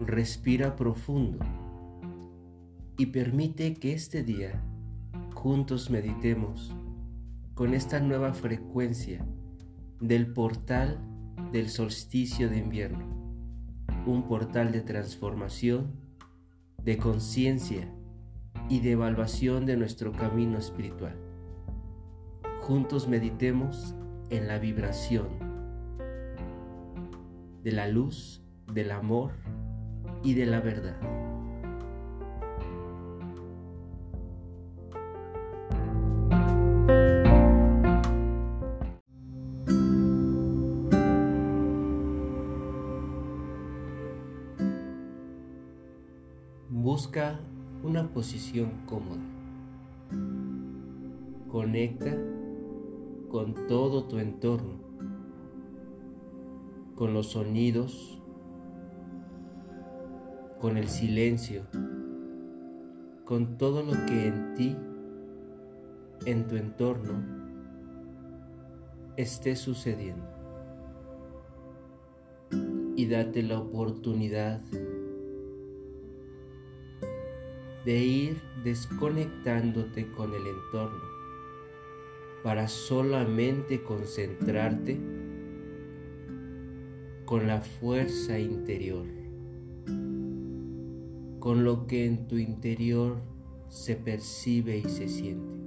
respira profundo y permite que este día juntos meditemos con esta nueva frecuencia del portal del solsticio de invierno, un portal de transformación, de conciencia y de evaluación de nuestro camino espiritual. Juntos meditemos en la vibración de la luz, del amor y de la verdad. Busca una posición cómoda. Conecta con todo tu entorno, con los sonidos, con el silencio, con todo lo que en ti, en tu entorno, esté sucediendo. Y date la oportunidad de ir desconectándote con el entorno para solamente concentrarte con la fuerza interior, con lo que en tu interior se percibe y se siente,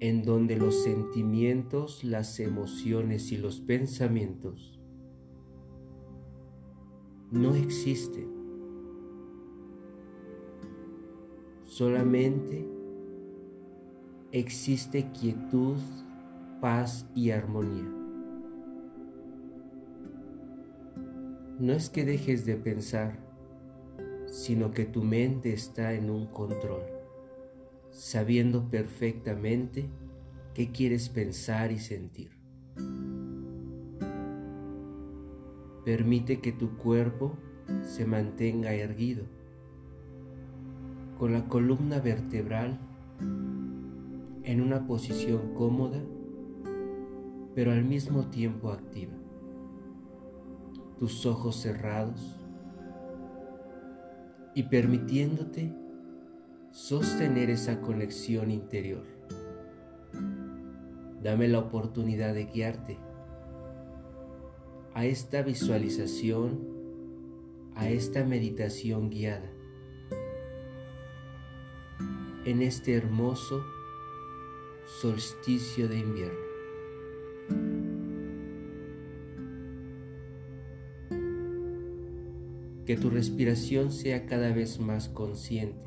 en donde los sentimientos, las emociones y los pensamientos no existen Solamente existe quietud, paz y armonía. No es que dejes de pensar, sino que tu mente está en un control, sabiendo perfectamente qué quieres pensar y sentir. Permite que tu cuerpo se mantenga erguido con la columna vertebral en una posición cómoda, pero al mismo tiempo activa. Tus ojos cerrados y permitiéndote sostener esa conexión interior. Dame la oportunidad de guiarte a esta visualización, a esta meditación guiada en este hermoso solsticio de invierno. Que tu respiración sea cada vez más consciente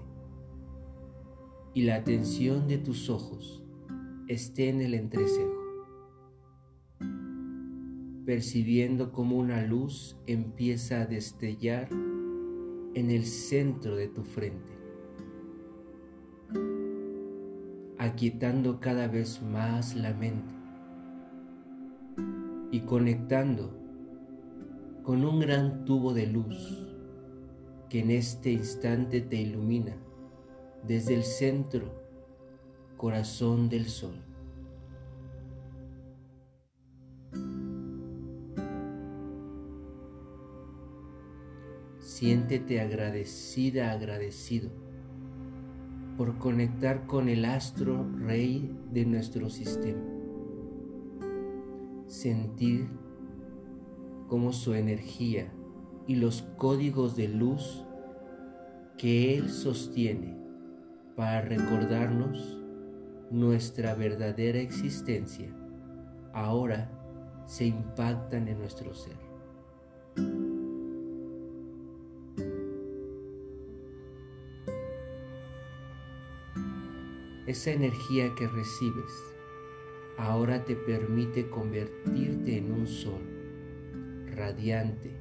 y la atención de tus ojos esté en el entrecejo, percibiendo como una luz empieza a destellar en el centro de tu frente aquietando cada vez más la mente y conectando con un gran tubo de luz que en este instante te ilumina desde el centro corazón del sol. Siéntete agradecida, agradecido por conectar con el astro rey de nuestro sistema. Sentir cómo su energía y los códigos de luz que Él sostiene para recordarnos nuestra verdadera existencia ahora se impactan en nuestro ser. Esa energía que recibes ahora te permite convertirte en un sol radiante,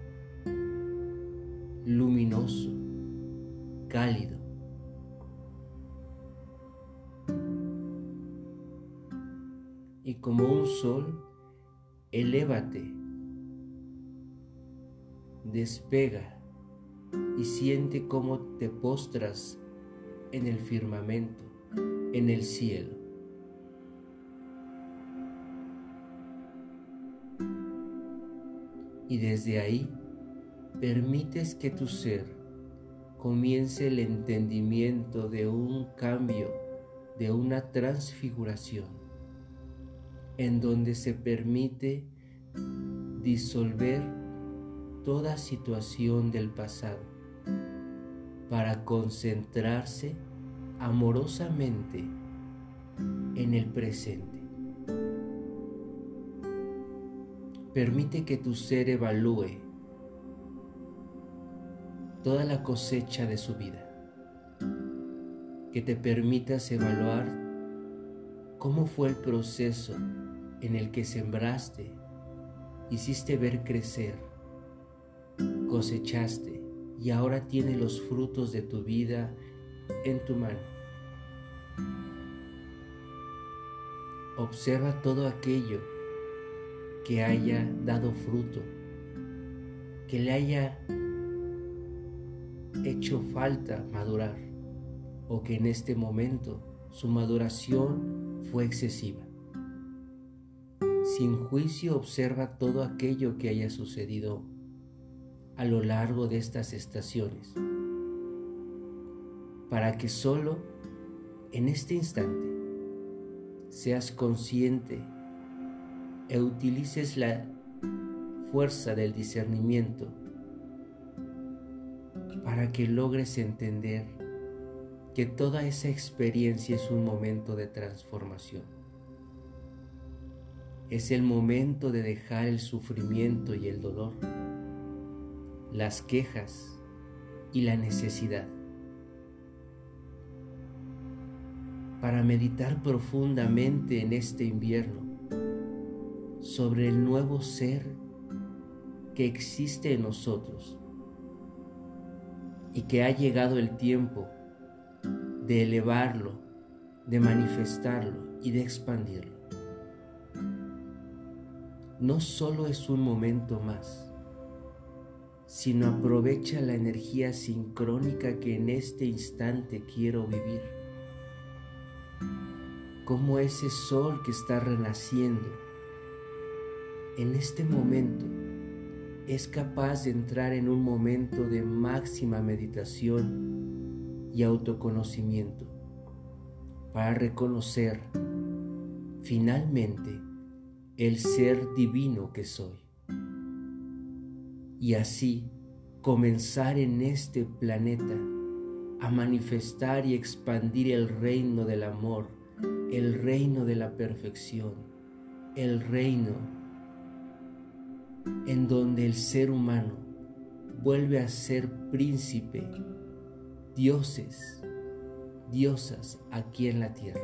luminoso, cálido. Y como un sol, elévate, despega y siente cómo te postras en el firmamento en el cielo. Y desde ahí permites que tu ser comience el entendimiento de un cambio, de una transfiguración, en donde se permite disolver toda situación del pasado para concentrarse amorosamente en el presente. Permite que tu ser evalúe toda la cosecha de su vida, que te permitas evaluar cómo fue el proceso en el que sembraste, hiciste ver crecer, cosechaste y ahora tiene los frutos de tu vida en tu mano. Observa todo aquello que haya dado fruto, que le haya hecho falta madurar o que en este momento su maduración fue excesiva. Sin juicio observa todo aquello que haya sucedido a lo largo de estas estaciones, para que solo en este instante seas consciente e utilices la fuerza del discernimiento para que logres entender que toda esa experiencia es un momento de transformación. Es el momento de dejar el sufrimiento y el dolor las quejas y la necesidad. Para meditar profundamente en este invierno sobre el nuevo ser que existe en nosotros y que ha llegado el tiempo de elevarlo, de manifestarlo y de expandirlo. No solo es un momento más, sino aprovecha la energía sincrónica que en este instante quiero vivir. Como ese sol que está renaciendo en este momento es capaz de entrar en un momento de máxima meditación y autoconocimiento para reconocer finalmente el ser divino que soy. Y así comenzar en este planeta a manifestar y expandir el reino del amor, el reino de la perfección, el reino en donde el ser humano vuelve a ser príncipe, dioses, diosas aquí en la tierra.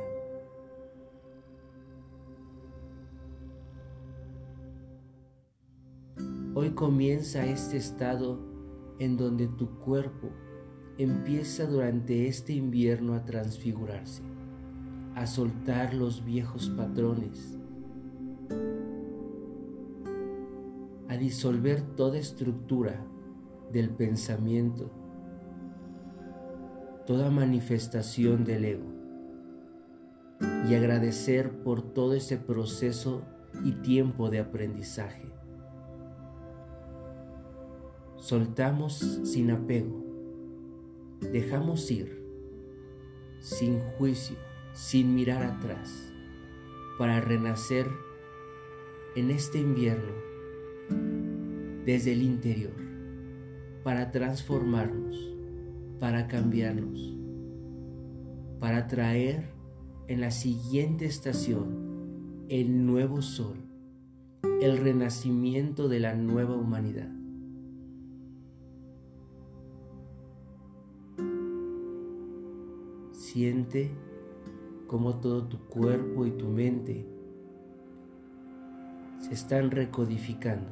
Hoy comienza este estado en donde tu cuerpo empieza durante este invierno a transfigurarse, a soltar los viejos patrones, a disolver toda estructura del pensamiento, toda manifestación del ego y agradecer por todo ese proceso y tiempo de aprendizaje. Soltamos sin apego, dejamos ir, sin juicio, sin mirar atrás, para renacer en este invierno desde el interior, para transformarnos, para cambiarnos, para traer en la siguiente estación el nuevo sol, el renacimiento de la nueva humanidad. Siente cómo todo tu cuerpo y tu mente están recodificando,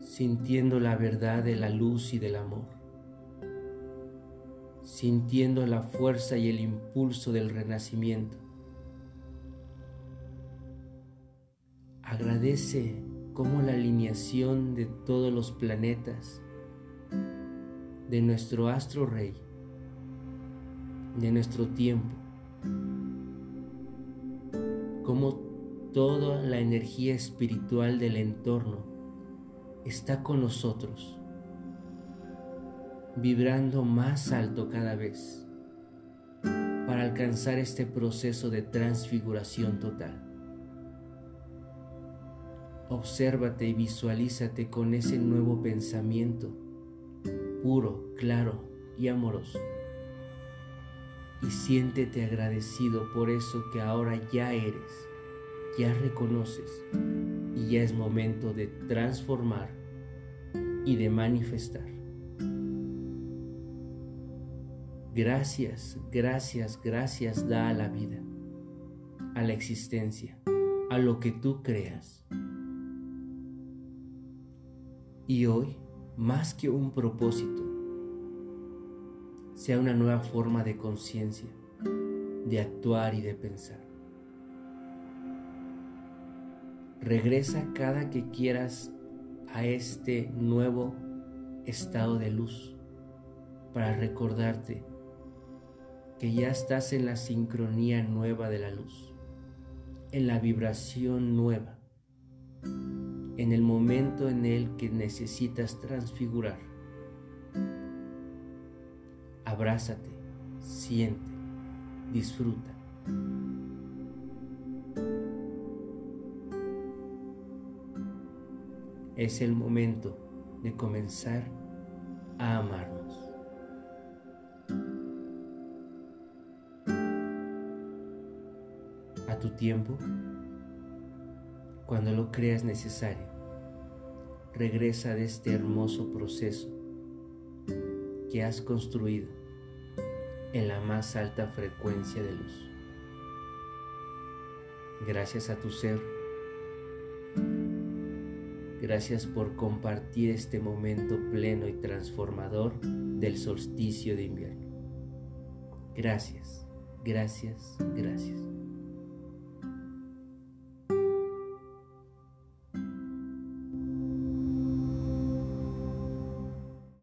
sintiendo la verdad de la luz y del amor, sintiendo la fuerza y el impulso del renacimiento. Agradece cómo la alineación de todos los planetas de nuestro astro rey, de nuestro tiempo, como toda la energía espiritual del entorno está con nosotros, vibrando más alto cada vez para alcanzar este proceso de transfiguración total. Obsérvate y visualízate con ese nuevo pensamiento, puro, claro y amoroso. Y siéntete agradecido por eso que ahora ya eres, ya reconoces y ya es momento de transformar y de manifestar. Gracias, gracias, gracias da a la vida, a la existencia, a lo que tú creas. Y hoy, más que un propósito, sea una nueva forma de conciencia, de actuar y de pensar. Regresa cada que quieras a este nuevo estado de luz para recordarte que ya estás en la sincronía nueva de la luz, en la vibración nueva en el momento en el que necesitas transfigurar. Abrázate, siente, disfruta. Es el momento de comenzar a amarnos. A tu tiempo, cuando lo creas necesario regresa de este hermoso proceso que has construido en la más alta frecuencia de luz. Gracias a tu ser. Gracias por compartir este momento pleno y transformador del solsticio de invierno. Gracias, gracias, gracias.